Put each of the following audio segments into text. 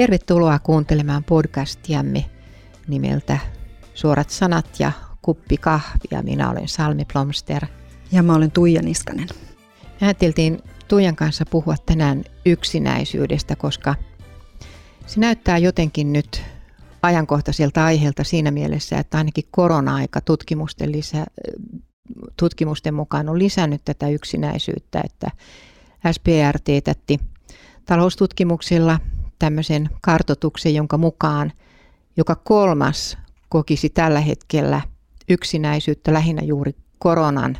Tervetuloa kuuntelemaan podcastiamme nimeltä Suorat sanat ja kuppi kahvia. Minä olen Salmi Plomster. Ja mä olen Tuija Niskanen. Me ajateltiin Tuijan kanssa puhua tänään yksinäisyydestä, koska se näyttää jotenkin nyt ajankohtaiselta aiheelta siinä mielessä, että ainakin korona-aika tutkimusten, lisä, tutkimusten mukaan on lisännyt tätä yksinäisyyttä, että SPR teetätti taloustutkimuksilla tämmöisen kartotuksen, jonka mukaan joka kolmas kokisi tällä hetkellä yksinäisyyttä lähinnä juuri koronan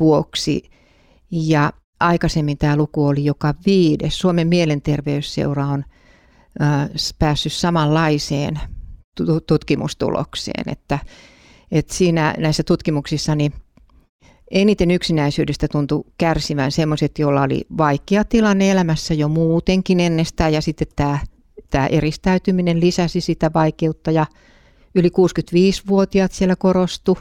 vuoksi. Ja aikaisemmin tämä luku oli joka viides. Suomen mielenterveysseura on päässyt samanlaiseen tutkimustulokseen, että, että siinä näissä tutkimuksissa niin eniten yksinäisyydestä tuntui kärsivän sellaiset, joilla oli vaikea tilanne elämässä jo muutenkin ennestään ja sitten tämä, tämä eristäytyminen lisäsi sitä vaikeutta ja yli 65-vuotiaat siellä korostu,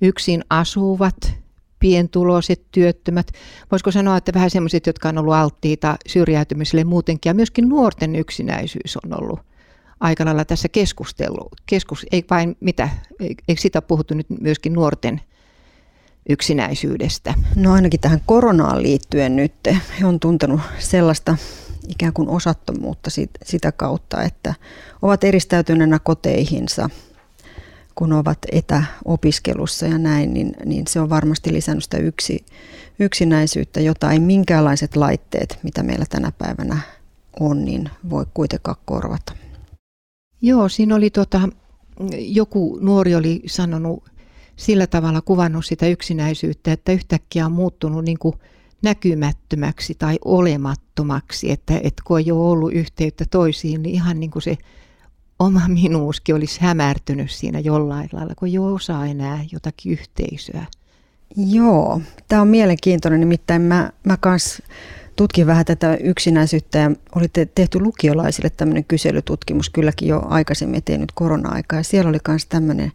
yksin asuvat, pientuloiset, työttömät. Voisiko sanoa, että vähän sellaiset, jotka on ollut alttiita syrjäytymiselle muutenkin ja myöskin nuorten yksinäisyys on ollut aika lailla tässä keskustelu. Keskus, ei vain mitä, eikö sitä puhuttu nyt myöskin nuorten yksinäisyydestä? No ainakin tähän koronaan liittyen nyt he on tuntenut sellaista ikään kuin osattomuutta sitä kautta, että ovat eristäytyneenä koteihinsa, kun ovat etäopiskelussa ja näin, niin, niin se on varmasti lisännyt sitä yksi, yksinäisyyttä, jota ei minkäänlaiset laitteet, mitä meillä tänä päivänä on, niin voi kuitenkaan korvata. Joo, siinä oli tota, joku nuori oli sanonut sillä tavalla kuvannut sitä yksinäisyyttä, että yhtäkkiä on muuttunut niin kuin näkymättömäksi tai olemattomaksi, että, että kun ei ole ollut yhteyttä toisiin, niin ihan niin kuin se oma minuuskin olisi hämärtynyt siinä jollain lailla, kun ei osaa enää jotakin yhteisöä. Joo, tämä on mielenkiintoinen, nimittäin mä, mä kanssa tutkin vähän tätä yksinäisyyttä ja oli tehty lukiolaisille tämmöinen kyselytutkimus kylläkin jo aikaisemmin, ettei nyt korona-aikaa. Ja siellä oli myös tämmöinen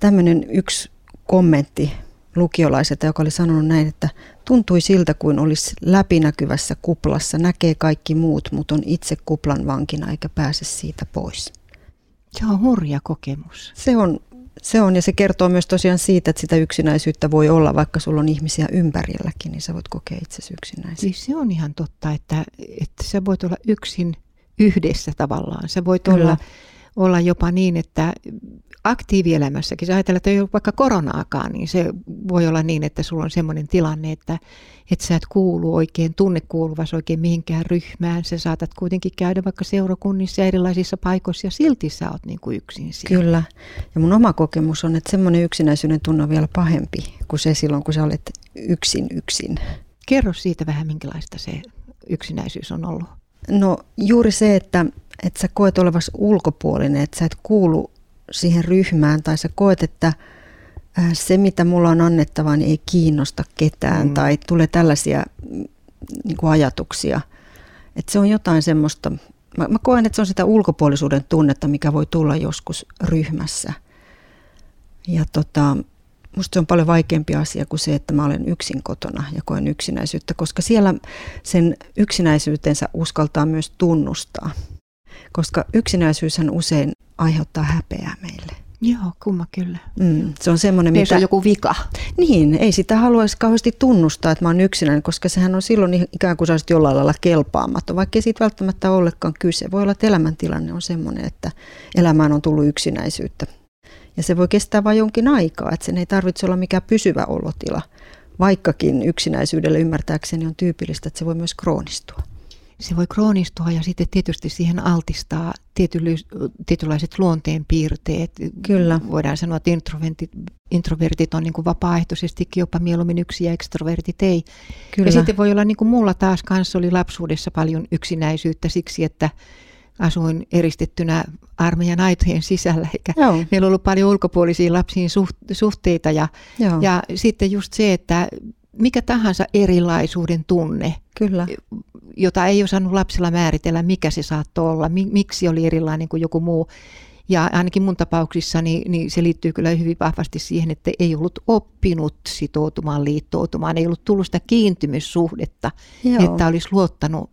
tämmöinen yksi kommentti lukiolaiselta, joka oli sanonut näin, että tuntui siltä kuin olisi läpinäkyvässä kuplassa, näkee kaikki muut, mutta on itse kuplan vankina eikä pääse siitä pois. Se on hurja kokemus. Se on, se on ja se kertoo myös tosiaan siitä, että sitä yksinäisyyttä voi olla, vaikka sulla on ihmisiä ympärilläkin, niin sä voit kokea itsesi yksinäisenä. Siis se on ihan totta, että, että sä voit olla yksin yhdessä tavallaan. Sä voit olla, olla jopa niin, että aktiivielämässäkin, sä ajatellaan, että ei ole vaikka koronaakaan, niin se voi olla niin, että sulla on semmoinen tilanne, että, että sä et kuulu oikein, tunne kuuluvas oikein mihinkään ryhmään. Sä saatat kuitenkin käydä vaikka seurakunnissa ja erilaisissa paikoissa ja silti sä oot niin kuin yksin siellä. Kyllä. Ja mun oma kokemus on, että semmoinen yksinäisyyden tunne on vielä pahempi kuin se silloin, kun sä olet yksin yksin. Kerro siitä vähän, minkälaista se yksinäisyys on ollut. No juuri se, että, että sä koet olevasi ulkopuolinen, että sä et kuulu siihen ryhmään tai sä koet, että äh, se mitä mulla on annettava niin ei kiinnosta ketään mm. tai tulee tällaisia niin kuin ajatuksia. Että se on jotain semmoista, mä, mä koen, että se on sitä ulkopuolisuuden tunnetta, mikä voi tulla joskus ryhmässä. Ja tota, musta se on paljon vaikeampi asia kuin se, että mä olen yksin kotona ja koen yksinäisyyttä, koska siellä sen yksinäisyytensä uskaltaa myös tunnustaa. Koska yksinäisyyshän usein aiheuttaa häpeää meille. Joo, kumma kyllä. Mm, se on semmoinen, mitä... on joku vika. Niin, ei sitä haluaisi kauheasti tunnustaa, että mä oon yksinäinen, koska sehän on silloin ikään kuin sä jollain lailla kelpaamaton, vaikka ei siitä välttämättä ollekaan kyse. Voi olla, että elämäntilanne on semmoinen, että elämään on tullut yksinäisyyttä. Ja se voi kestää vain jonkin aikaa, että sen ei tarvitse olla mikään pysyvä olotila, vaikkakin yksinäisyydelle ymmärtääkseni on tyypillistä, että se voi myös kroonistua se voi kroonistua ja sitten tietysti siihen altistaa tietynlaiset luonteenpiirteet. Kyllä. Voidaan sanoa, että introvertit, introvertit on niin kuin vapaaehtoisestikin jopa mieluummin yksi ja ekstrovertit ei. Kyllä. Ja sitten voi olla niin kuin mulla taas kanssa oli lapsuudessa paljon yksinäisyyttä siksi, että asuin eristettynä armeijan aitojen sisällä, eikä Joo. meillä ollut paljon ulkopuolisia lapsiin suhteita. Ja, ja sitten just se, että mikä tahansa erilaisuuden tunne, Kyllä. jota ei osannut lapsilla määritellä, mikä se saattoi olla, miksi oli erilainen kuin joku muu. Ja ainakin mun tapauksissani niin se liittyy kyllä hyvin vahvasti siihen, että ei ollut oppinut sitoutumaan, liittoutumaan, ei ollut tullut sitä kiintymyssuhdetta, Joo. että olisi luottanut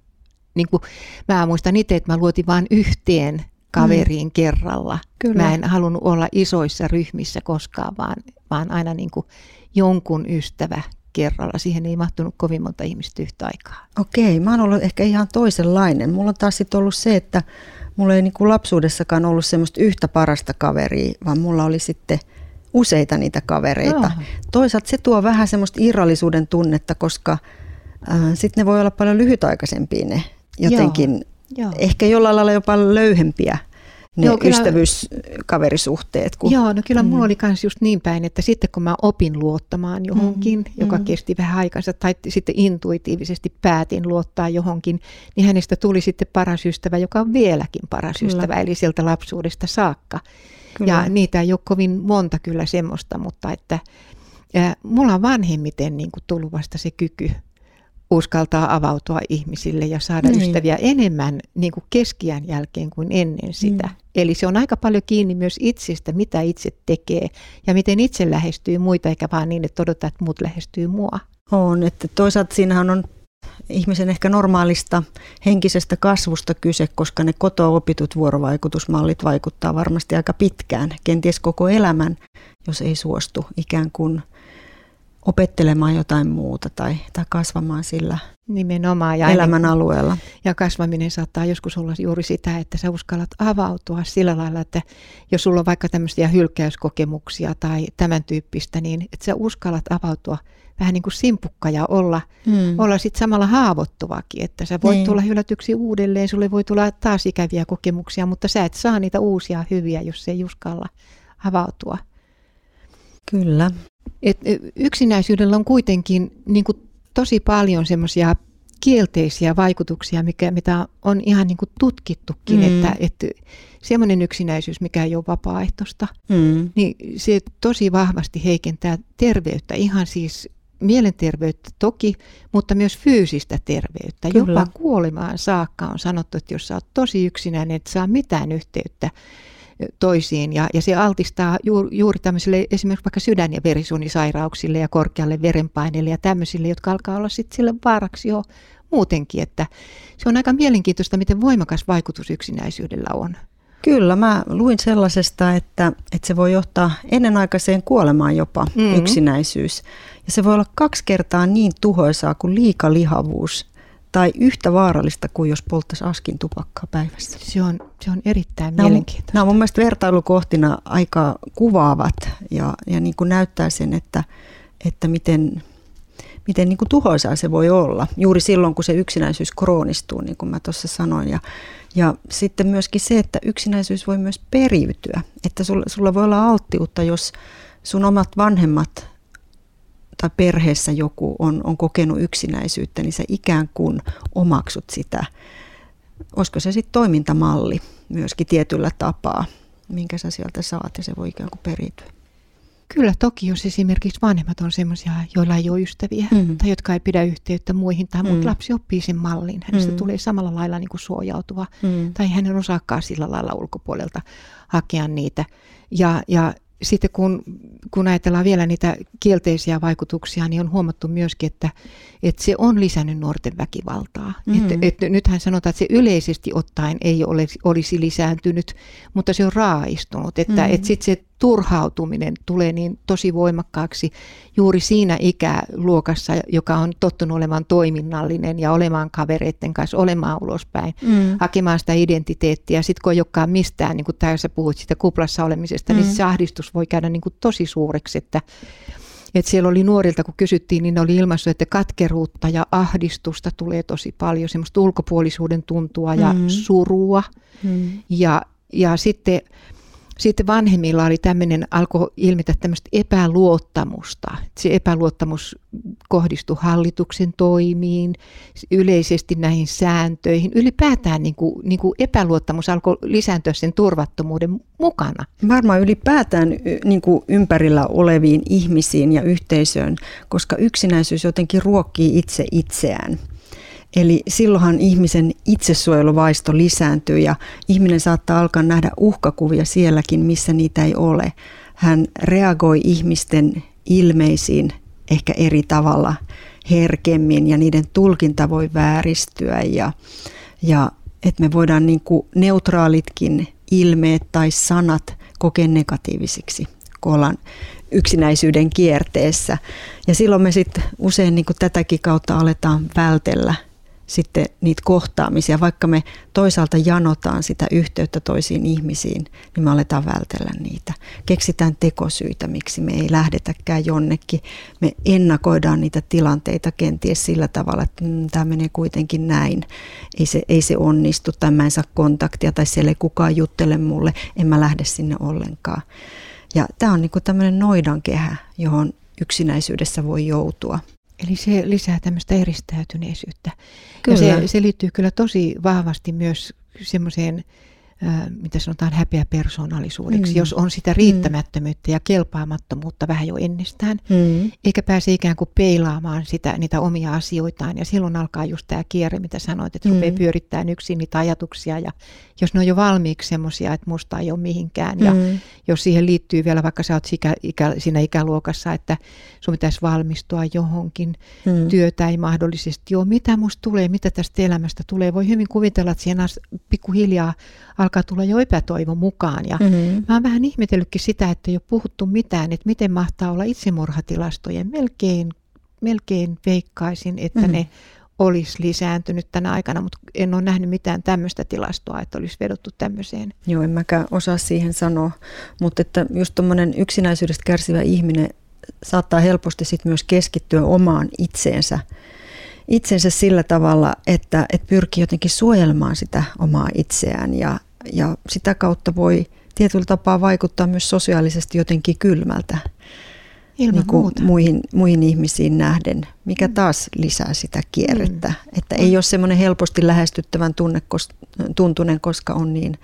niin kuin, mä muistan itse, että mä luotin vain yhteen kaveriin mm. kerralla. Kyllä. Mä en halunnut olla isoissa ryhmissä koskaan, vaan, vaan aina niin kuin jonkun ystävä kerralla. Siihen ei mahtunut kovin monta ihmistä yhtä aikaa. Okei, mä oon ollut ehkä ihan toisenlainen. Mulla on taas sitten ollut se, että mulla ei niin kuin lapsuudessakaan ollut semmoista yhtä parasta kaveria, vaan mulla oli sitten useita niitä kavereita. Joo. Toisaalta se tuo vähän semmoista irrallisuuden tunnetta, koska äh, sitten ne voi olla paljon lyhytaikaisempia ne jotenkin, Joo. Joo. ehkä jollain lailla jopa löyhempiä ne Joo, kyllä, ystävyyskaverisuhteet. Kun, joo, no kyllä mm. mulla oli myös just niin päin, että sitten kun mä opin luottamaan johonkin, mm. joka mm. kesti vähän aikansa, tai sitten intuitiivisesti päätin luottaa johonkin, niin hänestä tuli sitten paras ystävä, joka on vieläkin paras kyllä. ystävä, eli sieltä lapsuudesta saakka. Kyllä. Ja niitä ei ole kovin monta kyllä semmoista, mutta että ja mulla on vanhemmiten niin kuin tullut vasta se kyky uskaltaa avautua ihmisille ja saada niin. ystäviä enemmän niin kuin keskiään jälkeen kuin ennen sitä. Mm. Eli se on aika paljon kiinni myös itsestä, mitä itse tekee ja miten itse lähestyy muita, eikä vaan niin, että odottaa, että muut lähestyy mua. On, että toisaalta siinähän on ihmisen ehkä normaalista henkisestä kasvusta kyse, koska ne kotoa opitut vuorovaikutusmallit vaikuttaa varmasti aika pitkään, kenties koko elämän, jos ei suostu ikään kuin opettelemaan jotain muuta tai, tai kasvamaan sillä Nimenomaan. Ja elämän alueella. Ja kasvaminen saattaa joskus olla juuri sitä, että sä uskallat avautua sillä lailla, että jos sulla on vaikka tämmöisiä hylkäyskokemuksia tai tämän tyyppistä, niin että sä uskallat avautua vähän niin kuin simpukka ja olla, hmm. olla sitten samalla haavoittuvakin, että sä voit niin. tulla hylätyksi uudelleen, sulle voi tulla taas ikäviä kokemuksia, mutta sä et saa niitä uusia hyviä, jos se ei uskalla avautua. Kyllä. Et yksinäisyydellä on kuitenkin niin kuin tosi paljon semmoisia kielteisiä vaikutuksia, mikä, mitä on ihan niin kuin tutkittukin, mm. että, että semmoinen yksinäisyys, mikä ei ole vapaaehtoista, mm. niin se tosi vahvasti heikentää terveyttä, ihan siis mielenterveyttä toki, mutta myös fyysistä terveyttä. Kyllä. Jopa kuolemaan saakka on sanottu, että jos sä oot tosi yksinäinen, et saa mitään yhteyttä toisiin. Ja, ja se altistaa juuri, juuri tämmöisille esimerkiksi vaikka sydän- ja verisuonisairauksille ja korkealle verenpaineelle ja tämmöisille, jotka alkaa olla sitten sille vaaraksi jo muutenkin. Että se on aika mielenkiintoista, miten voimakas vaikutus yksinäisyydellä on. Kyllä, mä luin sellaisesta, että, että se voi johtaa ennenaikaiseen kuolemaan jopa mm-hmm. yksinäisyys. Ja se voi olla kaksi kertaa niin tuhoisaa kuin liikalihavuus tai yhtä vaarallista kuin jos polttaisi askin tupakkaa päivässä. Se on, se on erittäin nämä mielenkiintoista. Nämä on mun mielestä vertailukohtina aika kuvaavat ja, ja niin kuin näyttää sen, että, että miten, miten niin kuin tuhoisaa se voi olla. Juuri silloin, kun se yksinäisyys kroonistuu, niin kuin mä tuossa sanoin. Ja, ja sitten myöskin se, että yksinäisyys voi myös periytyä. Että sulla, sulla voi olla alttiutta, jos sun omat vanhemmat tai perheessä joku on, on kokenut yksinäisyyttä, niin sä ikään kuin omaksut sitä. Olisiko se sitten toimintamalli myöskin tietyllä tapaa, minkä sä sieltä saat ja se voi ikään kuin periytyä. Kyllä toki, jos esimerkiksi vanhemmat on sellaisia, joilla ei ole ystäviä mm. tai jotka ei pidä yhteyttä muihin tai mm. lapsi oppii sen mallin. Hänestä mm. tulee samalla lailla niin kuin suojautuva mm. tai hänen osaakaan sillä lailla ulkopuolelta hakea niitä. Ja, ja sitten kun, kun ajatellaan vielä niitä kielteisiä vaikutuksia, niin on huomattu myöskin, että, että se on lisännyt nuorten väkivaltaa. Mm. Että, että nythän sanotaan, että se yleisesti ottaen ei ole, olisi lisääntynyt, mutta se on raaistunut. Että, mm. että sitten se turhautuminen tulee niin tosi voimakkaaksi juuri siinä ikäluokassa, joka on tottunut olemaan toiminnallinen ja olemaan kavereiden kanssa, olemaan ulospäin, mm. hakemaan sitä identiteettiä. Sitten kun ei olekaan mistään, niin kuin tässä puhuit siitä kuplassa olemisesta, niin mm. niin se ahdistus voi käydä niin kuin tosi suureksi, että että siellä oli nuorilta, kun kysyttiin, niin ne oli ilmaistu, että katkeruutta ja ahdistusta tulee tosi paljon, semmoista ulkopuolisuuden tuntua ja mm. surua. Mm. Ja, ja sitten sitten vanhemmilla oli tämmöinen, alkoi ilmetä tämmöistä epäluottamusta. Se epäluottamus kohdistui hallituksen toimiin, yleisesti näihin sääntöihin. Ylipäätään niin kuin, niin kuin epäluottamus alkoi lisääntyä sen turvattomuuden mukana. Varmaan ylipäätään niin kuin ympärillä oleviin ihmisiin ja yhteisöön, koska yksinäisyys jotenkin ruokkii itse itseään. Eli silloinhan ihmisen itsesuojeluvaisto lisääntyy ja ihminen saattaa alkaa nähdä uhkakuvia sielläkin, missä niitä ei ole. Hän reagoi ihmisten ilmeisiin ehkä eri tavalla herkemmin ja niiden tulkinta voi vääristyä ja Ja että me voidaan niin kuin neutraalitkin ilmeet tai sanat kokea negatiivisiksi, kun ollaan yksinäisyyden kierteessä. Ja silloin me sitten usein niin kuin tätäkin kautta aletaan vältellä sitten niitä kohtaamisia. Vaikka me toisaalta janotaan sitä yhteyttä toisiin ihmisiin, niin me aletaan vältellä niitä. Keksitään tekosyitä, miksi me ei lähdetäkään jonnekin. Me ennakoidaan niitä tilanteita kenties sillä tavalla, että mm, tämä menee kuitenkin näin. Ei se, ei se onnistu tai mä en saa kontaktia tai siellä ei kukaan juttele mulle, en mä lähde sinne ollenkaan. Ja tämä on niin kuin tämmöinen noidankehä, johon yksinäisyydessä voi joutua. Eli se lisää tämmöistä eristäytyneisyyttä. Kyllä. Ja se, se liittyy kyllä tosi vahvasti myös semmoiseen mitä sanotaan, häpeä persoonallisuudeksi, mm. jos on sitä riittämättömyyttä ja kelpaamattomuutta vähän jo ennestään, mm. eikä pääse ikään kuin peilaamaan sitä, niitä omia asioitaan. Ja silloin alkaa just tämä kierre, mitä sanoit, että mm. rupeaa pyörittämään yksin niitä ajatuksia. Ja jos ne on jo valmiiksi semmoisia, että musta ei ole mihinkään, ja mm. jos siihen liittyy vielä, vaikka sä oot ikä, ikä, siinä ikäluokassa, että sun pitäisi valmistua johonkin, mm. työtä ei mahdollisesti ole, mitä musta tulee, mitä tästä elämästä tulee. Voi hyvin kuvitella, että siinä pikkuhiljaa alkaa tulla jo epätoivo mukaan. Ja mm-hmm. mä oon vähän ihmetellytkin sitä, että ei ole puhuttu mitään, että miten mahtaa olla itsemurhatilastojen. Melkein, melkein veikkaisin, että mm-hmm. ne olisi lisääntynyt tänä aikana, mutta en ole nähnyt mitään tämmöistä tilastoa, että olisi vedottu tämmöiseen. Joo, en mäkään osaa siihen sanoa, mutta että just tuommoinen yksinäisyydestä kärsivä ihminen saattaa helposti sit myös keskittyä omaan itseensä itsensä sillä tavalla, että, että pyrkii jotenkin suojelemaan sitä omaa itseään ja, ja sitä kautta voi tietyllä tapaa vaikuttaa myös sosiaalisesti jotenkin kylmältä Ilman niin muuta. Muihin, muihin ihmisiin nähden, mikä mm. taas lisää sitä kierrettä. Mm. Että ei ole semmoinen helposti lähestyttävän tunne, tuntunen, koska on niin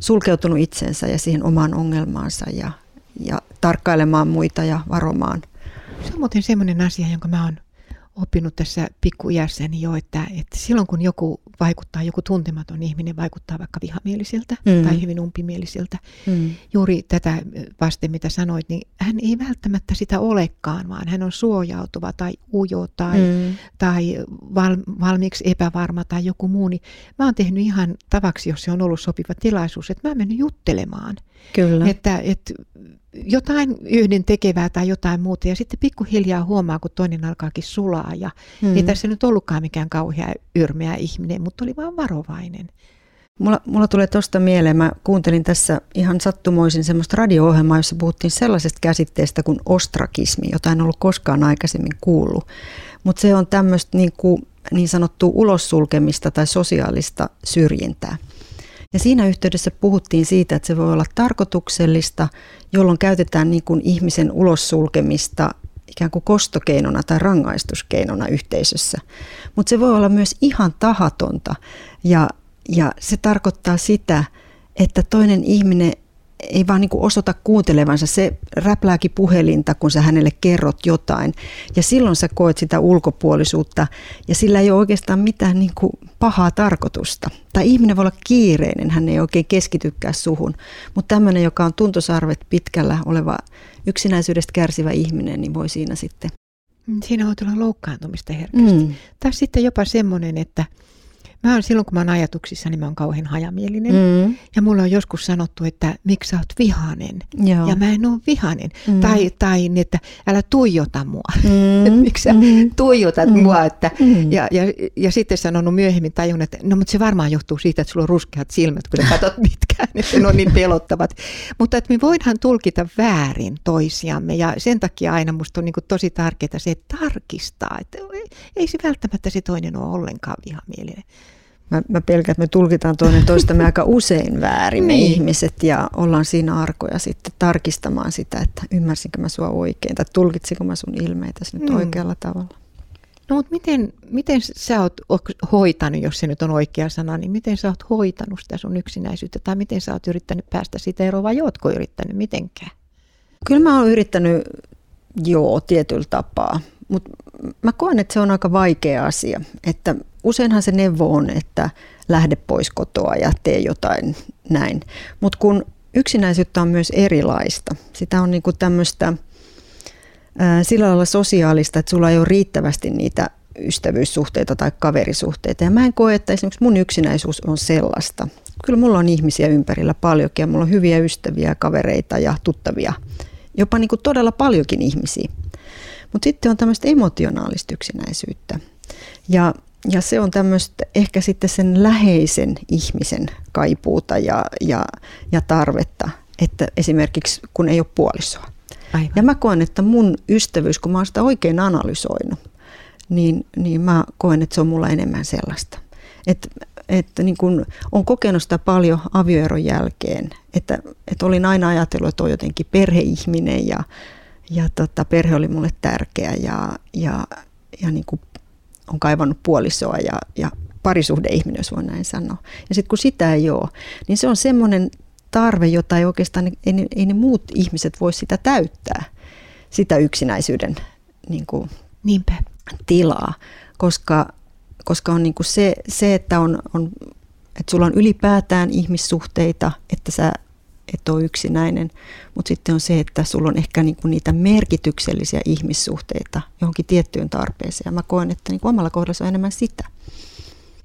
sulkeutunut itsensä ja siihen omaan ongelmaansa ja, ja tarkkailemaan muita ja varomaan. Se on muuten semmoinen asia, jonka mä oon oppinut tässä pikkuiässäni jo, että, että silloin kun joku vaikuttaa, joku tuntematon ihminen vaikuttaa vaikka vihamielisiltä mm. tai hyvin umpimielisiltä, mm. juuri tätä vasten mitä sanoit, niin hän ei välttämättä sitä olekaan, vaan hän on suojautuva tai ujo tai, mm. tai val, valmiiksi epävarma tai joku muu. Niin mä oon tehnyt ihan tavaksi, jos se on ollut sopiva tilaisuus, että mä oon mennyt juttelemaan. Kyllä. Että, että jotain yhden tekevää tai jotain muuta ja sitten pikkuhiljaa huomaa, kun toinen alkaakin sulaa ja mm. ei tässä nyt ollutkaan mikään kauhea yrmeä ihminen, mutta oli vaan varovainen. Mulla, mulla tulee tuosta mieleen, mä kuuntelin tässä ihan sattumoisin semmoista radio-ohjelmaa, jossa puhuttiin sellaisesta käsitteestä kuin ostrakismi, jota en ollut koskaan aikaisemmin kuullut. Mutta se on tämmöistä niin, kuin, niin sanottua ulossulkemista tai sosiaalista syrjintää. Ja siinä yhteydessä puhuttiin siitä, että se voi olla tarkoituksellista, jolloin käytetään niin kuin ihmisen ulossulkemista ikään kuin kostokeinona tai rangaistuskeinona yhteisössä. Mutta se voi olla myös ihan tahatonta ja, ja se tarkoittaa sitä, että toinen ihminen ei vaan niin kuin osoita kuuntelevansa. Se räplääkin puhelinta, kun sä hänelle kerrot jotain. Ja silloin sä koet sitä ulkopuolisuutta ja sillä ei ole oikeastaan mitään niin kuin pahaa tarkoitusta. Tai ihminen voi olla kiireinen, hän ei oikein keskitykään suhun. Mutta tämmöinen, joka on tuntosarvet pitkällä oleva yksinäisyydestä kärsivä ihminen, niin voi siinä sitten Siinä voi tulla loukkaantumista herkästi. Mm. Tai sitten jopa semmoinen, että Mä oon silloin, kun mä oon ajatuksissa, niin mä oon kauhean hajamielinen. Mm. Ja mulla on joskus sanottu, että miksi sä oot vihanen. Joo. Ja mä en oo vihanen. Mm. Tai, tai niin, että älä tuijota mua. Mm. miksi sä mm. tuijotat mm. mua. Että, mm. ja, ja, ja sitten sanonut myöhemmin tajun, että no mutta se varmaan johtuu siitä, että sulla on ruskeat silmät, kun sä katsot mitkään, että ne on niin pelottavat. Mutta että me voidaan tulkita väärin toisiamme. Ja sen takia aina musta on niin tosi tärkeää se, että tarkistaa. Että ei se välttämättä se toinen ole ollenkaan vihamielinen. Mä, mä pelkään, että me tulkitaan toinen toistamme aika usein väärin me niin. ihmiset ja ollaan siinä arkoja sitten tarkistamaan sitä, että ymmärsinkö mä sua oikein tai tulkitsiko mä sun ilmeitä nyt mm. oikealla tavalla. No mutta miten, miten sä oot hoitanut, jos se nyt on oikea sana, niin miten sä oot hoitanut sitä sun yksinäisyyttä tai miten sä oot yrittänyt päästä siitä eroon vai ootko yrittänyt mitenkään? Kyllä mä oon yrittänyt joo tietyllä tapaa, mutta mä koen, että se on aika vaikea asia, että useinhan se neuvo on, että lähde pois kotoa ja tee jotain näin. Mutta kun yksinäisyyttä on myös erilaista, sitä on niinku tämmöistä sillä lailla sosiaalista, että sulla ei ole riittävästi niitä ystävyyssuhteita tai kaverisuhteita. Ja mä en koe, että esimerkiksi mun yksinäisyys on sellaista. Kyllä mulla on ihmisiä ympärillä paljonkin ja mulla on hyviä ystäviä, kavereita ja tuttavia. Jopa niin kuin todella paljonkin ihmisiä. Mutta sitten on tämmöistä emotionaalista yksinäisyyttä. Ja, ja se on tämmöistä ehkä sitten sen läheisen ihmisen kaipuuta ja, ja, ja tarvetta, että esimerkiksi kun ei ole puolisoa. Aivan. Ja mä koen, että mun ystävyys, kun mä oon sitä oikein analysoinut, niin, niin mä koen, että se on mulla enemmän sellaista. Että että niin kun on kokenut sitä paljon avioeron jälkeen, että, että olin aina ajatellut, että on jotenkin perheihminen ja, ja tota, perhe oli mulle tärkeä ja, ja, ja niin kuin on kaivannut puolisoa ja, ja parisuhdeihminen, jos voi näin sanoa. Ja sitten kun sitä ei ole, niin se on semmoinen tarve, jota ei oikeastaan, ei, ei ne muut ihmiset voi sitä täyttää, sitä yksinäisyyden niin kuin, Niinpä. tilaa, koska, koska on niin kuin se, se, että on, on että sulla on ylipäätään ihmissuhteita, että sä et ole yksinäinen, mutta sitten on se, että sulla on ehkä niinku niitä merkityksellisiä ihmissuhteita johonkin tiettyyn tarpeeseen. Ja mä koen, että niinku omalla kohdalla se on enemmän sitä.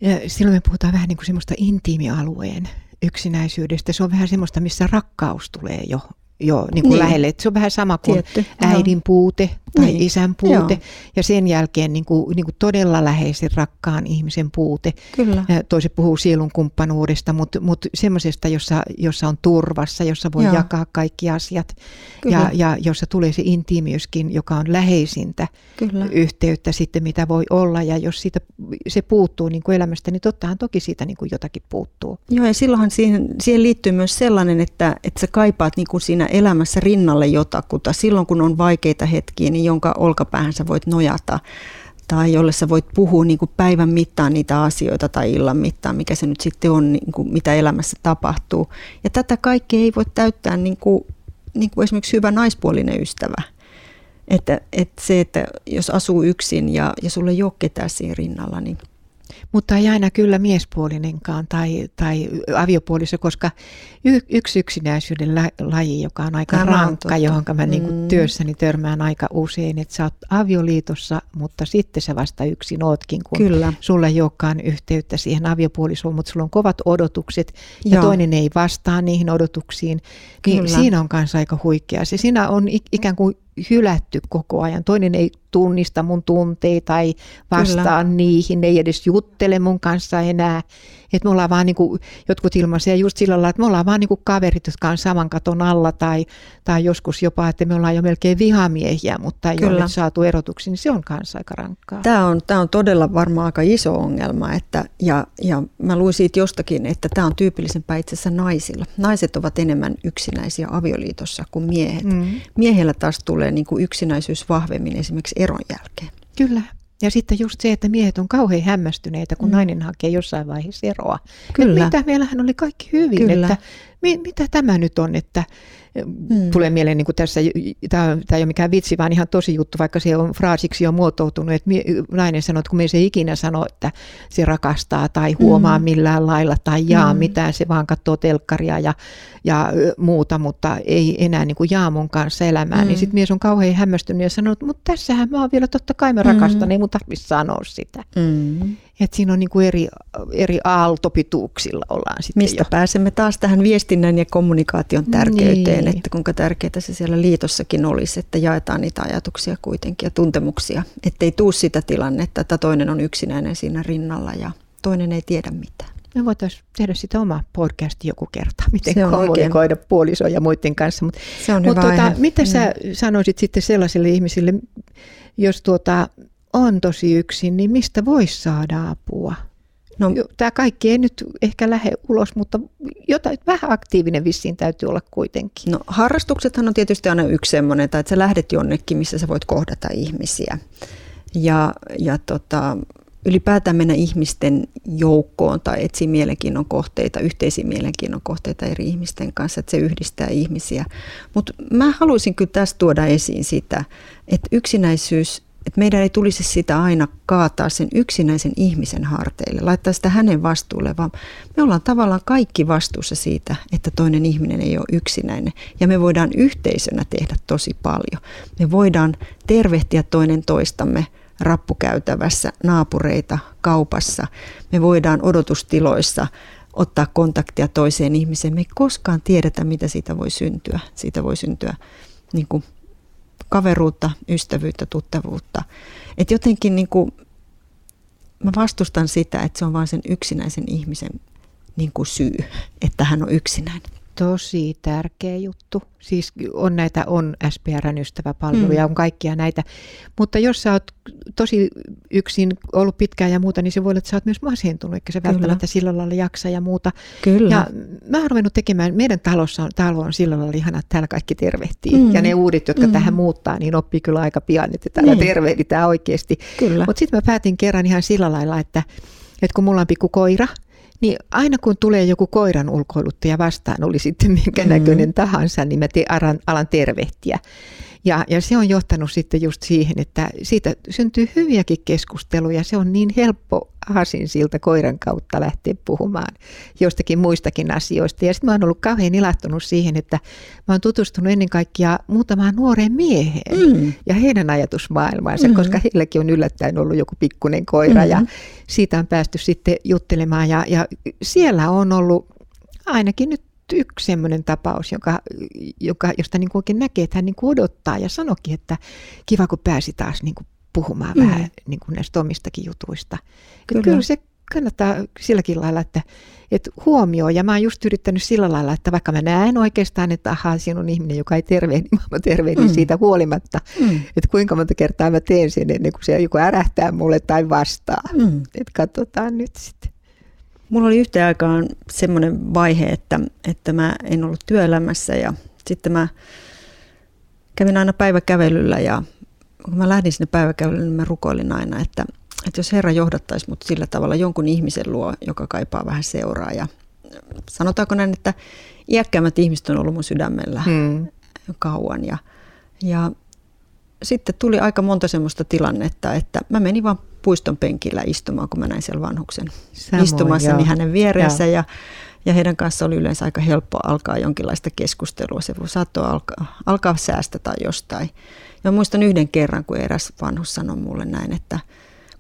Ja silloin me puhutaan vähän niin kuin semmoista intiimialueen yksinäisyydestä. Se on vähän semmoista, missä rakkaus tulee jo jo niin kuin niin. lähelle. Että se on vähän sama kuin Tietty, äidin puute tai niin. isän puute joo. ja sen jälkeen niin kuin, niin kuin todella läheisen rakkaan ihmisen puute. Kyllä. Toiset puhuu sielun kumppanuudesta, mutta, mutta semmoisesta, jossa, jossa on turvassa, jossa voi joo. jakaa kaikki asiat ja, ja jossa tulee se intiimiyskin, joka on läheisintä Kyllä. yhteyttä sitten, mitä voi olla. Ja jos siitä, se puuttuu niin kuin elämästä, niin tottahan toki siitä niin kuin jotakin puuttuu. Joo, ja silloinhan siihen, siihen liittyy myös sellainen, että, että sä kaipaat niin kuin siinä elämässä rinnalle jotakuta silloin, kun on vaikeita hetkiä, niin jonka olkapäähän sä voit nojata tai jolle sä voit puhua niin kuin päivän mittaan niitä asioita tai illan mittaan, mikä se nyt sitten on, niin kuin mitä elämässä tapahtuu. Ja tätä kaikkea ei voi täyttää niin kuin, niin kuin esimerkiksi hyvä naispuolinen ystävä. Että, että se, että jos asuu yksin ja, ja sulle ei ole ketään siinä rinnalla, niin mutta ei aina kyllä miespuolinenkaan tai, tai aviopuoliso, koska y, yksi yksinäisyyden la, laji, joka on aika Tämä rankka, on johon mä niin mm. työssäni törmään aika usein, että sä oot avioliitossa, mutta sitten sä vasta yksin ootkin, kun kyllä. sulla ei olekaan yhteyttä siihen aviopuolisoon, mutta sulla on kovat odotukset ja Joo. toinen ei vastaa niihin odotuksiin, niin kyllä. siinä on kanssa aika huikea. Se siinä on ikään kuin hylätty koko ajan. Toinen ei tunnista mun tunteita tai vastaa Kyllä. niihin, ei edes juttele mun kanssa enää. Että me ollaan vaan niin kuin, jotkut ilmaisia just sillä lailla, että me ollaan vaan niin kuin kaverit, jotka on saman katon alla tai, tai joskus jopa, että me ollaan jo melkein vihamiehiä, mutta ei Kyllä. ole saatu erotuksi, niin se on kanssa aika rankkaa. Tämä on, tämä on todella varmaan aika iso ongelma että, ja, ja mä luin siitä jostakin, että tämä on tyypillisempää itse asiassa naisilla. Naiset ovat enemmän yksinäisiä avioliitossa kuin miehet. Mm. Miehellä taas tulee niin kuin yksinäisyys vahvemmin esimerkiksi eron jälkeen. Kyllä. Ja sitten just se, että miehet on kauhean hämmästyneitä, kun mm. nainen hakee jossain vaiheessa eroa. Kyllä. mitä meillähän oli kaikki hyvin, Kyllä. että mi, mitä tämä nyt on, että Hmm. Tulee mieleen niin kuin tässä, tämä ei ole mikään vitsi, vaan ihan tosi juttu, vaikka se on fraasiksi jo muotoutunut, että nainen sanoo, että kun me se ikinä sano, että se rakastaa tai huomaa hmm. millään lailla tai jaa hmm. mitään, se vaan katsoo telkkaria ja, ja muuta, mutta ei enää niin kuin jaa mun kanssa elämää, hmm. niin sitten mies on kauhean hämmästynyt ja sanoo, että mutta tässähän mä oon vielä, totta kai mä rakastan, hmm. ei mun tarvitse sanoa sitä. Hmm. Että siinä on niin kuin eri, eri aaltopituuksilla ollaan sitten Mistä jo. pääsemme taas tähän viestinnän ja kommunikaation tärkeyteen, niin. että kuinka tärkeää se siellä liitossakin olisi, että jaetaan niitä ajatuksia kuitenkin ja tuntemuksia. Että ei tuu sitä tilannetta, että toinen on yksinäinen siinä rinnalla ja toinen ei tiedä mitään. Me voitaisiin tehdä sitä oma podcast joku kerta, miten kommunikoida puolisoja ja muiden kanssa. Mutta, se on mutta tuota, mitä mm. sä sanoisit sitten sellaisille ihmisille, jos tuota, on tosi yksin, niin mistä voisi saada apua? No, Tämä kaikki ei nyt ehkä lähde ulos, mutta jotain, vähän aktiivinen vissiin täytyy olla kuitenkin. No harrastuksethan on tietysti aina yksi semmoinen, että sä lähdet jonnekin, missä sä voit kohdata ihmisiä. Ja, ja tota, ylipäätään mennä ihmisten joukkoon tai etsiä mielenkiinnon kohteita, yhteisiä mielenkiinnon kohteita eri ihmisten kanssa, että se yhdistää ihmisiä. Mutta mä haluaisin kyllä tässä tuoda esiin sitä, että yksinäisyys että meidän ei tulisi sitä aina kaataa sen yksinäisen ihmisen harteille, laittaa sitä hänen vastuulle, vaan me ollaan tavallaan kaikki vastuussa siitä, että toinen ihminen ei ole yksinäinen. Ja me voidaan yhteisönä tehdä tosi paljon. Me voidaan tervehtiä toinen toistamme rappukäytävässä, naapureita kaupassa. Me voidaan odotustiloissa ottaa kontaktia toiseen ihmiseen. Me ei koskaan tiedetä, mitä siitä voi syntyä. Siitä voi syntyä niin kuin kaveruutta, ystävyyttä, tuttavuutta. Et jotenkin niin kuin, mä vastustan sitä, että se on vain sen yksinäisen ihmisen niin kuin syy, että hän on yksinäinen tosi tärkeä juttu. Siis on näitä, on SPRn ystäväpalveluja, mm. on kaikkia näitä. Mutta jos sä oot tosi yksin ollut pitkään ja muuta, niin se voi olla, että sä oot myös masentunut, eikä se Kyllä. välttämättä sillä lailla jaksa ja muuta. Kyllä. Ja mä oon ruvennut tekemään, meidän talossa on, talo on sillä lailla ihana, että täällä kaikki tervehtii. Mm. Ja ne uudet, jotka mm. tähän muuttaa, niin oppii kyllä aika pian, että täällä niin. tervehditään oikeasti. Mutta sitten mä päätin kerran ihan sillä lailla, että, että kun mulla on pikku koira, niin aina kun tulee joku koiran ulkoiluttaja vastaan, oli sitten minkä mm-hmm. näköinen tahansa, niin mä te, alan, alan tervehtiä. Ja, ja se on johtanut sitten just siihen, että siitä syntyy hyviäkin keskusteluja. Se on niin helppo aasin siltä koiran kautta lähteä puhumaan jostakin muistakin asioista. Ja sitten mä oon ollut kauhean ilahtunut siihen, että mä oon tutustunut ennen kaikkea muutamaan nuoreen mieheen mm. ja heidän ajatusmaailmaansa, mm. koska heilläkin on yllättäen ollut joku pikkunen koira mm. ja siitä on päästy sitten juttelemaan. Ja, ja siellä on ollut ainakin nyt yksi sellainen tapaus, joka, joka, josta niin kuin oikein näkee, että hän niin kuin odottaa ja sanokin, että kiva kun pääsi taas niin kuin puhumaan mm. vähän niin kuin näistä omistakin jutuista. Kyllä. Kyllä se kannattaa silläkin lailla, että, että huomioi. Ja mä oon just yrittänyt sillä lailla, että vaikka mä näen oikeastaan, että ahaa, siinä on ihminen, joka ei tervehdi, niin mä tervehdin mm. siitä huolimatta. Mm. Että kuinka monta kertaa mä teen sen ennen kuin se joku ärähtää mulle tai vastaa. Mm. Että katsotaan nyt sitten. Mulla oli yhteen aikaan semmoinen vaihe, että, että mä en ollut työelämässä ja sitten mä kävin aina päiväkävelyllä ja kun mä lähdin sinne päiväkävelylle, niin mä rukoilin aina, että, että jos Herra johdattaisi mut sillä tavalla jonkun ihmisen luo, joka kaipaa vähän seuraa ja sanotaanko näin, että iäkkäämmät ihmiset on ollut mun sydämellä hmm. kauan ja, ja sitten tuli aika monta semmoista tilannetta, että mä menin vaan puiston penkillä istumaan, kun mä näin siellä vanhuksen Samoin, istumassa niin hänen vieressä ja, ja heidän kanssa oli yleensä aika helppo alkaa jonkinlaista keskustelua. Se saattoi alkaa, alkaa säästä tai jostain. Ja muistan yhden kerran, kun eräs vanhus sanoi mulle näin, että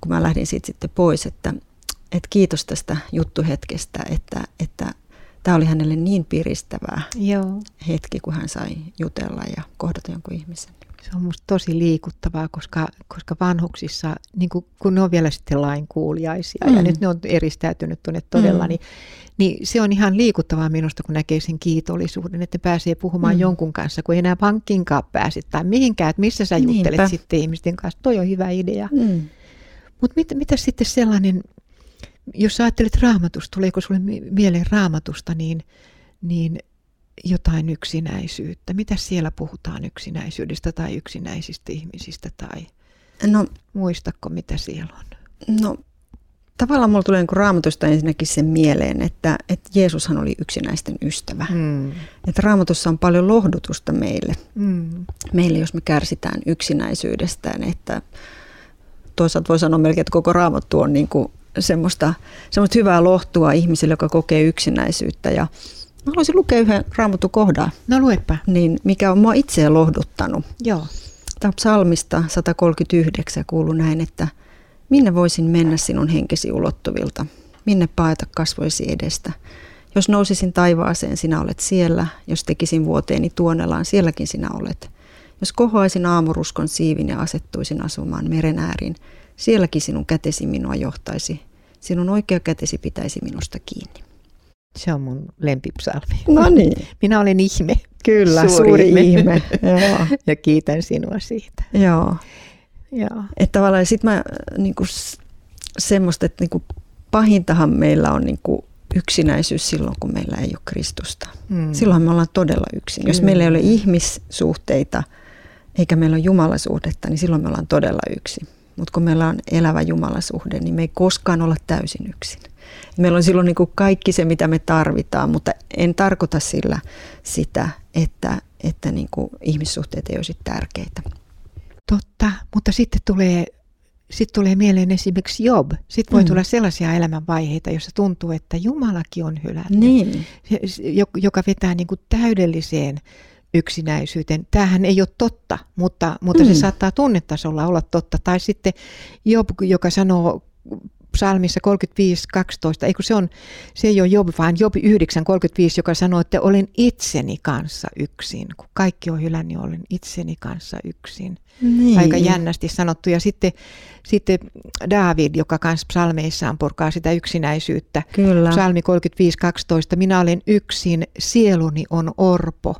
kun mä lähdin siitä sitten pois, että, että kiitos tästä juttuhetkestä, että, että tämä oli hänelle niin piristävää Joo. hetki, kun hän sai jutella ja kohdata jonkun ihmisen. Se on minusta tosi liikuttavaa, koska, koska vanhuksissa, niin kun, kun ne on vielä sitten lainkuuliaisia mm. ja nyt ne on eristäytynyt tuonne todella, mm. niin, niin se on ihan liikuttavaa minusta, kun näkee sen kiitollisuuden, että pääsee puhumaan mm. jonkun kanssa, kun ei enää pankkiinkaan pääse tai mihinkään, että missä sä juttelet Niinpä. sitten ihmisten kanssa. Toi on hyvä idea. Mm. Mutta mit, mitä sitten sellainen, jos ajattelet raamatusta, tuleeko sulle mieleen raamatusta, niin, niin jotain yksinäisyyttä? Mitä siellä puhutaan yksinäisyydestä tai yksinäisistä ihmisistä tai no, muistako mitä siellä on? No tavallaan mulla tulee niin raamatusta ensinnäkin sen mieleen, että, että Jeesushan oli yksinäisten ystävä. Mm. Että raamatussa on paljon lohdutusta meille. Mm. Meille, jos me kärsitään yksinäisyydestään, että toisaalta voi sanoa melkein, että koko raamattu on niin kuin semmoista, semmoista hyvää lohtua ihmisille, joka kokee yksinäisyyttä. Ja Mä haluaisin lukea yhden raamatun kohdan. No luepa. Niin, mikä on mua itseä lohduttanut. Joo. Tämä psalmista 139 kuuluu näin, että minne voisin mennä sinun henkesi ulottuvilta? Minne paeta kasvoisi edestä? Jos nousisin taivaaseen, sinä olet siellä. Jos tekisin vuoteeni tuonelaan, sielläkin sinä olet. Jos kohoaisin aamuruskon siivin ja asettuisin asumaan meren ääriin, sielläkin sinun kätesi minua johtaisi. Sinun oikea kätesi pitäisi minusta kiinni. Se on mun lempipsalmi. No niin. Minä olen ihme. Kyllä, suuri, suuri ihme. ihme. Joo. Ja kiitän sinua siitä. Joo. Joo. Että tavallaan sit mä niinku, semmoista, että niinku, pahintahan meillä on niinku, yksinäisyys silloin, kun meillä ei ole Kristusta. Mm. Silloin me ollaan todella yksin. Kyllä. Jos meillä ei ole ihmissuhteita, eikä meillä ole Jumalasuhdetta, niin silloin me ollaan todella yksin. Mutta kun meillä on elävä Jumalasuhde, niin me ei koskaan olla täysin yksin. Meillä on silloin niin kuin kaikki se, mitä me tarvitaan, mutta en tarkoita sillä sitä, että, että niin kuin ihmissuhteet ei olisi tärkeitä. Totta, mutta sitten tulee, sitten tulee mieleen esimerkiksi Job. Sitten voi mm. tulla sellaisia elämänvaiheita, joissa tuntuu, että Jumalakin on hylännyt, niin. joka vetää niin kuin täydelliseen yksinäisyyteen. Tämähän ei ole totta, mutta, mutta mm. se saattaa tunnetasolla olla totta. Tai sitten Job, joka sanoo psalmissa 35.12, eikö se, on, se ei ole Job, vaan Job 9.35, joka sanoo, että olen itseni kanssa yksin. Kun kaikki on hylännyt, niin olen itseni kanssa yksin. Niin. Aika jännästi sanottu. Ja sitten, sitten David, joka kanssa psalmeissaan purkaa sitä yksinäisyyttä. Kyllä. Psalmi 35.12, minä olen yksin, sieluni on orpo.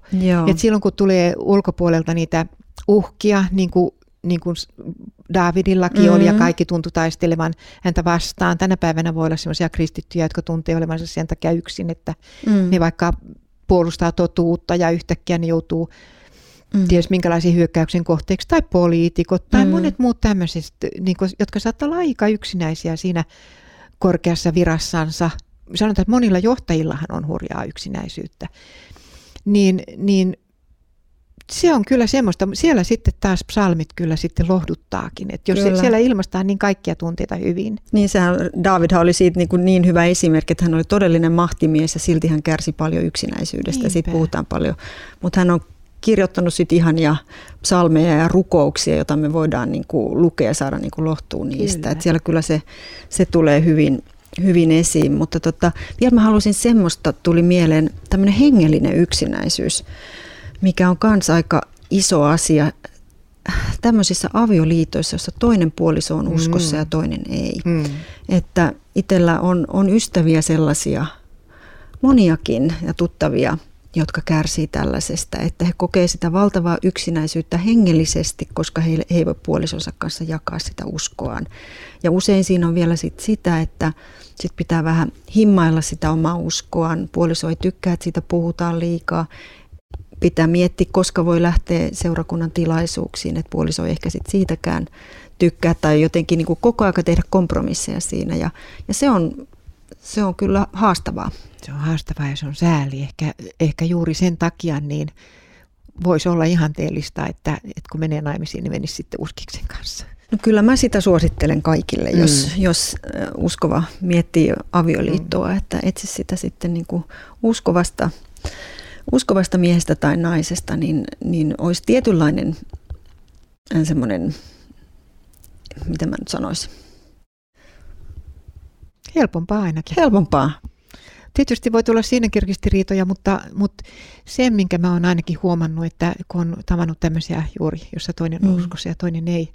Et silloin kun tulee ulkopuolelta niitä uhkia, niin kuin niin kuin Davidillakin mm-hmm. oli ja mm-hmm. kaikki tuntui taistelevan häntä vastaan. Tänä päivänä voi olla sellaisia kristittyjä, jotka tuntee olevansa sen takia yksin, että mm. ne vaikka puolustaa totuutta ja yhtäkkiä ne joutuu mm. ties minkälaisiin hyökkäyksen kohteeksi, tai poliitikot tai mm. monet muut tämmöiset, niin kuin, jotka saattaa olla aika yksinäisiä siinä korkeassa virassansa. Sanotaan, että monilla johtajillahan on hurjaa yksinäisyyttä. Niin, niin se on kyllä semmoista, siellä sitten taas psalmit kyllä sitten lohduttaakin, että jos kyllä. siellä ilmaistaan niin kaikkia tunteita hyvin. Niin sehän, David oli siitä niin, kuin niin hyvä esimerkki, että hän oli todellinen mahtimies ja silti hän kärsi paljon yksinäisyydestä Niinpä. siitä puhutaan paljon. Mutta hän on kirjoittanut sitten ihania psalmeja ja rukouksia, joita me voidaan niin kuin lukea ja saada niin kuin lohtua niistä. Kyllä. Et siellä kyllä se, se tulee hyvin, hyvin esiin, mutta tota, vielä mä halusin semmoista, tuli mieleen tämmöinen hengellinen yksinäisyys mikä on kans aika iso asia tämmöisissä avioliitoissa, jossa toinen puoliso on uskossa mm. ja toinen ei. Mm. Että itsellä on, on ystäviä sellaisia, moniakin ja tuttavia, jotka kärsii tällaisesta, että he kokee sitä valtavaa yksinäisyyttä hengellisesti, koska he, he ei voi puolisonsa kanssa jakaa sitä uskoaan. Ja usein siinä on vielä sit sitä, että sit pitää vähän himmailla sitä omaa uskoaan. Puoliso ei tykkää, että siitä puhutaan liikaa pitää miettiä, koska voi lähteä seurakunnan tilaisuuksiin, että puoliso ei ehkä sit siitäkään tykkää tai jotenkin niin kuin koko ajan tehdä kompromisseja siinä ja, ja se, on, se on kyllä haastavaa. Se on haastavaa ja se on sääli. Ehkä, ehkä juuri sen takia niin voisi olla ihanteellista, että, että kun menee naimisiin, niin menisi sitten uskiksen kanssa. No kyllä mä sitä suosittelen kaikille, jos, mm. jos uskova miettii avioliittoa, mm. että etsi sitä sitten niin kuin uskovasta uskovasta miehestä tai naisesta, niin, niin olisi tietynlainen äh, semmoinen, mitä mä nyt sanoisin. Helpompaa ainakin. Helpompaa. Tietysti voi tulla siinäkin ristiriitoja, mutta, mutta se, minkä mä oon ainakin huomannut, että kun on tavannut tämmöisiä juuri, jossa toinen on mm. uskossa ja toinen ei,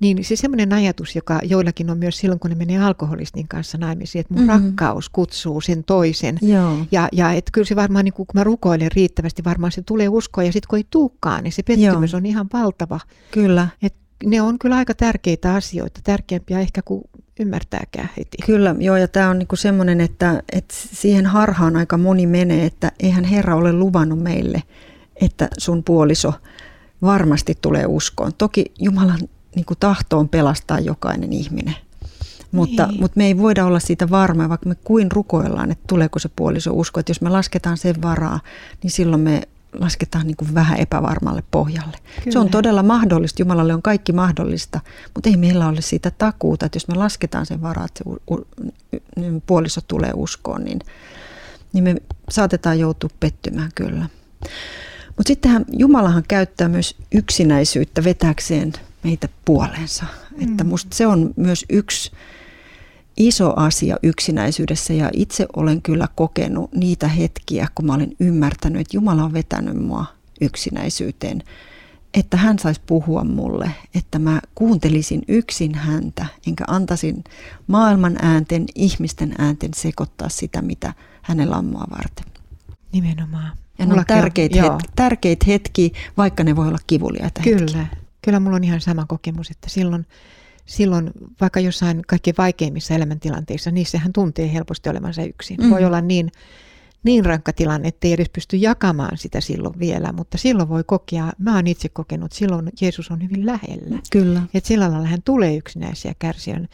niin se semmoinen ajatus, joka joillakin on myös silloin, kun ne menee alkoholistin kanssa naimisiin, että mun mm-hmm. rakkaus kutsuu sen toisen. Joo. Ja, ja että kyllä se varmaan, niin kun mä rukoilen riittävästi, varmaan se tulee uskoa, ja sitten kun ei tuukkaan, niin se pettymys Joo. on ihan valtava. Kyllä. Et ne on kyllä aika tärkeitä asioita, tärkeämpiä ehkä kuin ymmärtääkään heti. Kyllä, joo, ja tämä on niinku semmoinen, että, että siihen harhaan aika moni menee, että eihän Herra ole luvannut meille, että sun puoliso varmasti tulee uskoon. Toki Jumalan niin kuin tahtoon pelastaa jokainen ihminen. Mutta, niin. mutta me ei voida olla siitä varmoja, vaikka me kuin rukoillaan, että tuleeko se puoliso usko. Että jos me lasketaan sen varaa, niin silloin me lasketaan niin kuin vähän epävarmalle pohjalle. Kyllä. Se on todella mahdollista. Jumalalle on kaikki mahdollista, mutta ei meillä ole siitä takuuta, että jos me lasketaan sen varaa, että se u, u, puoliso tulee uskoon, niin, niin me saatetaan joutua pettymään kyllä. Mutta sittenhän Jumalahan käyttää myös yksinäisyyttä vetäkseen meitä puolensa. Mm. Että musta se on myös yksi iso asia yksinäisyydessä ja itse olen kyllä kokenut niitä hetkiä, kun mä olen ymmärtänyt, että Jumala on vetänyt mua yksinäisyyteen, että hän saisi puhua mulle, että mä kuuntelisin yksin häntä, enkä antaisin maailman äänten, ihmisten äänten sekoittaa sitä, mitä hänellä on mua varten. Nimenomaan. Ja ne on tärkeitä, het- tärkeitä hetkiä, vaikka ne voi olla kivuliaita Kyllä. hetkiä. Kyllä mulla on ihan sama kokemus, että silloin, silloin vaikka jossain kaikkein vaikeimmissa elämäntilanteissa, niissähän tuntee helposti olevansa yksin. Mm. Voi olla niin, niin rankka tilanne, että ei edes pysty jakamaan sitä silloin vielä, mutta silloin voi kokea, mä oon itse kokenut, silloin Jeesus on hyvin lähellä. Kyllä. Että sillä lailla hän tulee yksinäisiä kärsijän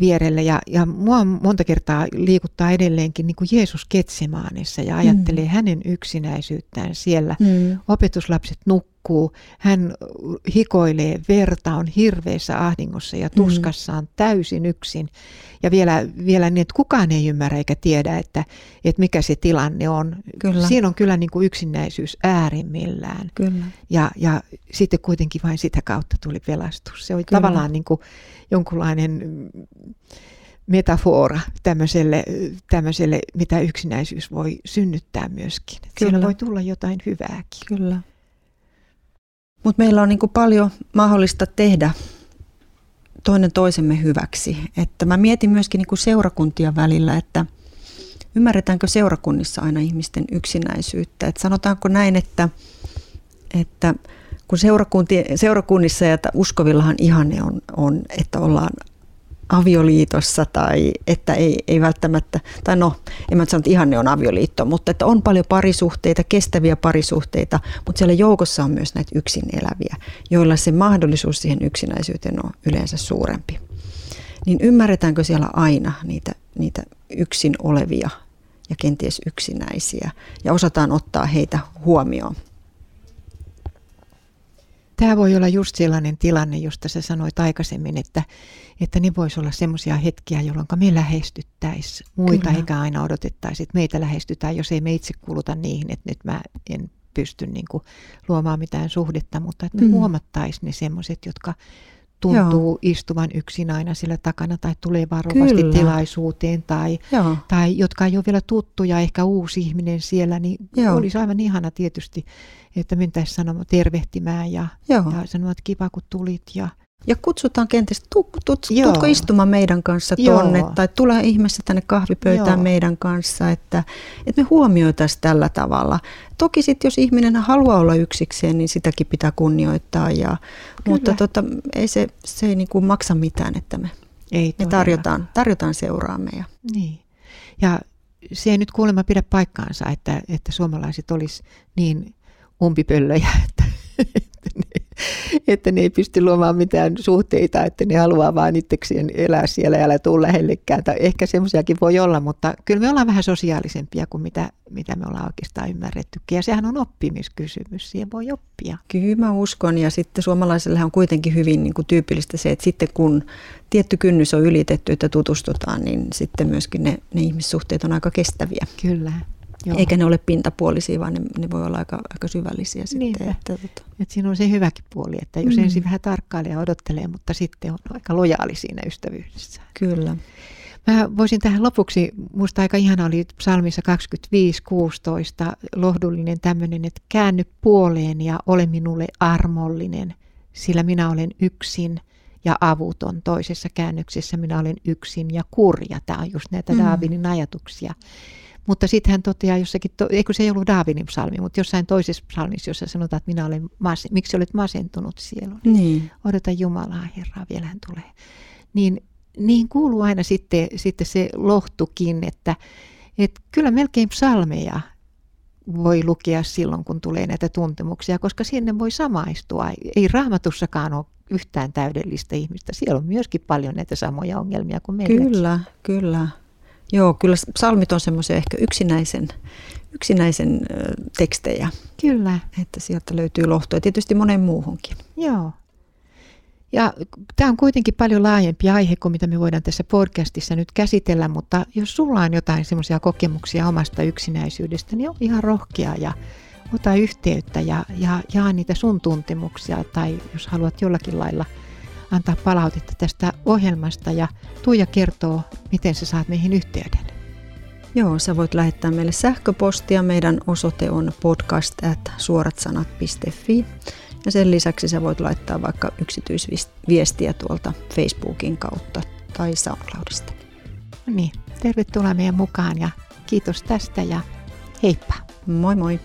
vierelle ja, ja mua monta kertaa liikuttaa edelleenkin niin kuin Jeesus Ketsemaanissa ja ajattelee mm. hänen yksinäisyyttään siellä. Mm. Opetuslapset nukkuu nukkuu, hän hikoilee verta, on hirveässä ahdingossa ja mm-hmm. tuskassaan täysin yksin. Ja vielä, vielä niin, että kukaan ei ymmärrä eikä tiedä, että, että mikä se tilanne on. Kyllä. Siinä on kyllä niin kuin yksinäisyys äärimmillään. Kyllä. Ja, ja sitten kuitenkin vain sitä kautta tuli pelastus. Se oli kyllä. tavallaan niin kuin jonkunlainen metafora tämmöiselle, tämmöiselle, mitä yksinäisyys voi synnyttää myöskin. Kyllä. Siellä voi tulla jotain hyvääkin. Kyllä. Mutta meillä on niinku paljon mahdollista tehdä toinen toisemme hyväksi. Että mä mietin myöskin niinku seurakuntien välillä, että ymmärretäänkö seurakunnissa aina ihmisten yksinäisyyttä. Et sanotaanko näin, että, että kun seurakunnissa ja uskovillahan ihanne on, on, että ollaan avioliitossa tai että ei, ei välttämättä, tai no, en mä sano, että ihanne on avioliitto, mutta että on paljon parisuhteita, kestäviä parisuhteita, mutta siellä joukossa on myös näitä yksin eläviä, joilla se mahdollisuus siihen yksinäisyyteen on yleensä suurempi. Niin ymmärretäänkö siellä aina niitä, niitä yksin olevia ja kenties yksinäisiä ja osataan ottaa heitä huomioon? Tämä voi olla just sellainen tilanne, josta sä sanoit aikaisemmin, että, että ne voisi olla semmoisia hetkiä, jolloin me lähestyttäisiin muita, Kyllä. eikä aina odotettaisi, että meitä lähestytään, jos ei me itse kuluta niihin, että nyt mä en pysty niin kuin luomaan mitään suhdetta, mutta että me mm. huomattaisiin ne semmoiset, jotka tuntuu Joo. istuvan yksin aina sillä takana tai tulee varovasti Kyllä. tilaisuuteen tai, tai jotka ei ole vielä tuttuja, ehkä uusi ihminen siellä, niin Joo. olisi aivan ihana tietysti, että mentäisiin sanomaan tervehtimään ja, ja sanomaan, että kiva kun tulit ja ja kutsutaan kenties, tu, tu, tuutko istumaan meidän kanssa tuonne Joo. tai tule ihmeessä tänne kahvipöytään Joo. meidän kanssa, että, että me huomioitaisiin tällä tavalla. Toki sitten jos ihminen haluaa olla yksikseen, niin sitäkin pitää kunnioittaa, ja, mutta tota, ei se, se ei niin kuin maksa mitään, että me, ei me tarjotaan, tarjotaan seuraamme. Ja. Niin. ja se ei nyt kuulemma pidä paikkaansa, että, että suomalaiset olisi niin umpipöllöjä, että, että ne ei pysty luomaan mitään suhteita, että ne haluaa vain itsekseen elää siellä ja älä tule lähellekään. Tai ehkä semmoisiakin voi olla, mutta kyllä me ollaan vähän sosiaalisempia kuin mitä, mitä me ollaan oikeastaan ymmärrettykin. Ja sehän on oppimiskysymys, siihen voi oppia. Kyllä mä uskon ja sitten suomalaisille on kuitenkin hyvin niin kuin tyypillistä se, että sitten kun tietty kynnys on ylitetty, että tutustutaan, niin sitten myöskin ne, ne ihmissuhteet on aika kestäviä. Kyllä. Joo. Eikä ne ole pintapuolisia, vaan ne, ne voi olla aika, aika syvällisiä sitten. Että, että, että siinä on se hyväkin puoli, että jos mm. ensin vähän tarkkailee ja odottelee, mutta sitten on aika lojaali siinä ystävyydessä. Kyllä. Mä voisin tähän lopuksi, muista aika ihana oli psalmissa 25.16 lohdullinen tämmöinen, että käänny puoleen ja ole minulle armollinen, sillä minä olen yksin ja avuton. Toisessa käännöksessä minä olen yksin ja kurja. Tämä on just näitä mm. Daavidin ajatuksia. Mutta sitten hän toteaa jossakin, to, eikö se ei ollut Daavidin psalmi, mutta jossain toisessa psalmissa, jossa sanotaan, että minä olen, mas, miksi olet masentunut sielu? Niin. Odota Jumalaa, Herraa, vielä hän tulee. Niin, niin kuuluu aina sitten, sitten se lohtukin, että, että kyllä melkein psalmeja voi lukea silloin, kun tulee näitä tuntemuksia, koska sinne voi samaistua. Ei raamatussakaan ole yhtään täydellistä ihmistä. Siellä on myöskin paljon näitä samoja ongelmia kuin meilläkin. Kyllä, kyllä. Joo, kyllä psalmit on semmoisia ehkä yksinäisen, yksinäisen tekstejä. Kyllä. Että sieltä löytyy lohtoa tietysti monen muuhunkin. Joo. Ja tämä on kuitenkin paljon laajempi aihe kuin mitä me voidaan tässä podcastissa nyt käsitellä, mutta jos sulla on jotain semmoisia kokemuksia omasta yksinäisyydestä, niin on ihan rohkea ja ota yhteyttä ja, ja jaa niitä sun tuntemuksia tai jos haluat jollakin lailla – antaa palautetta tästä ohjelmasta ja Tuija kertoo, miten sä saat meihin yhteyden. Joo, sä voit lähettää meille sähköpostia. Meidän osoite on podcast at suoratsanat.fi. Ja sen lisäksi sä voit laittaa vaikka yksityisviestiä tuolta Facebookin kautta tai SoundCloudista. No niin, tervetuloa meidän mukaan ja kiitos tästä ja heippa. Moi moi.